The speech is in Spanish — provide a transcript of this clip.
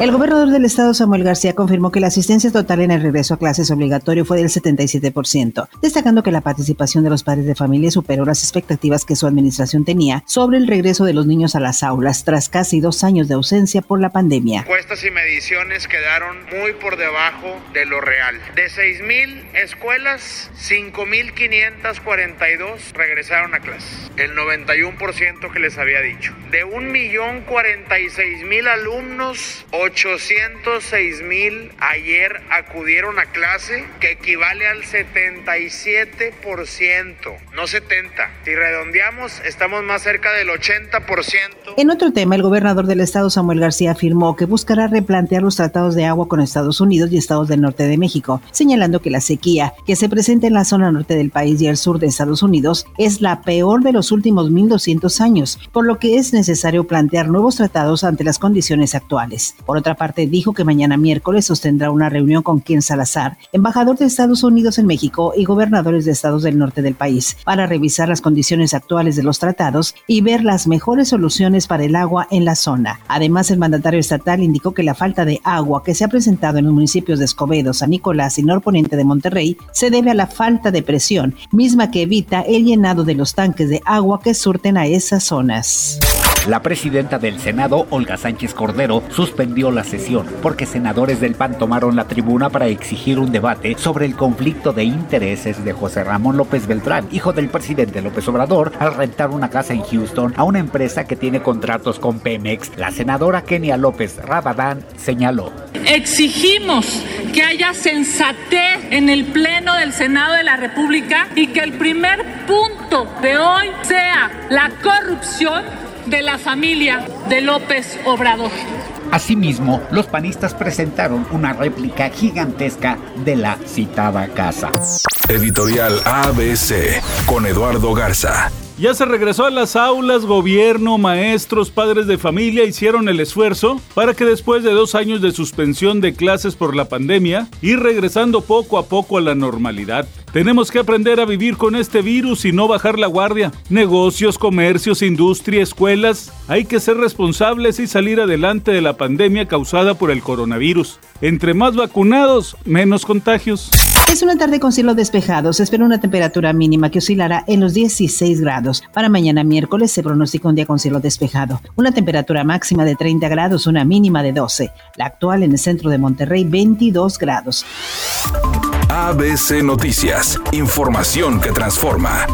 El gobernador del estado, Samuel García, confirmó que la asistencia total en el regreso a clases obligatorio fue del 77%, destacando que la participación de los padres de familia superó las expectativas que su administración tenía sobre el regreso de los niños a las aulas tras casi dos años de ausencia por la pandemia. Encuestas y mediciones quedaron muy por debajo de lo real. De 6.000 escuelas, 5.542 regresaron a clases, el 91% que les había dicho. De 1.046.000 alumnos, 806 mil ayer acudieron a clase, que equivale al 77%, no 70. Si redondeamos, estamos más cerca del 80%. En otro tema, el gobernador del estado, Samuel García, afirmó que buscará replantear los tratados de agua con Estados Unidos y estados del norte de México, señalando que la sequía que se presenta en la zona norte del país y el sur de Estados Unidos es la peor de los últimos 1200 años, por lo que es necesario plantear nuevos tratados ante las condiciones actuales. Otra parte, dijo que mañana miércoles sostendrá una reunión con Ken Salazar, embajador de Estados Unidos en México y gobernadores de estados del norte del país, para revisar las condiciones actuales de los tratados y ver las mejores soluciones para el agua en la zona. Además, el mandatario estatal indicó que la falta de agua que se ha presentado en los municipios de Escobedo, San Nicolás y norponiente de Monterrey se debe a la falta de presión, misma que evita el llenado de los tanques de agua que surten a esas zonas. La presidenta del Senado, Olga Sánchez Cordero, suspendió la sesión porque senadores del PAN tomaron la tribuna para exigir un debate sobre el conflicto de intereses de José Ramón López Beltrán, hijo del presidente López Obrador, al rentar una casa en Houston a una empresa que tiene contratos con Pemex. La senadora Kenia López Rabadán señaló. Exigimos que haya sensatez en el Pleno del Senado de la República y que el primer punto de hoy sea la corrupción de la familia de López Obrador. Asimismo, los panistas presentaron una réplica gigantesca de la citada casa. Editorial ABC con Eduardo Garza. Ya se regresó a las aulas, gobierno, maestros, padres de familia hicieron el esfuerzo para que después de dos años de suspensión de clases por la pandemia, ir regresando poco a poco a la normalidad. Tenemos que aprender a vivir con este virus y no bajar la guardia. Negocios, comercios, industria, escuelas, hay que ser responsables y salir adelante de la pandemia causada por el coronavirus. Entre más vacunados, menos contagios. Es una tarde con cielo despejado. Se espera una temperatura mínima que oscilará en los 16 grados. Para mañana miércoles se pronostica un día con cielo despejado. Una temperatura máxima de 30 grados, una mínima de 12. La actual en el centro de Monterrey, 22 grados. ABC Noticias. Información que transforma.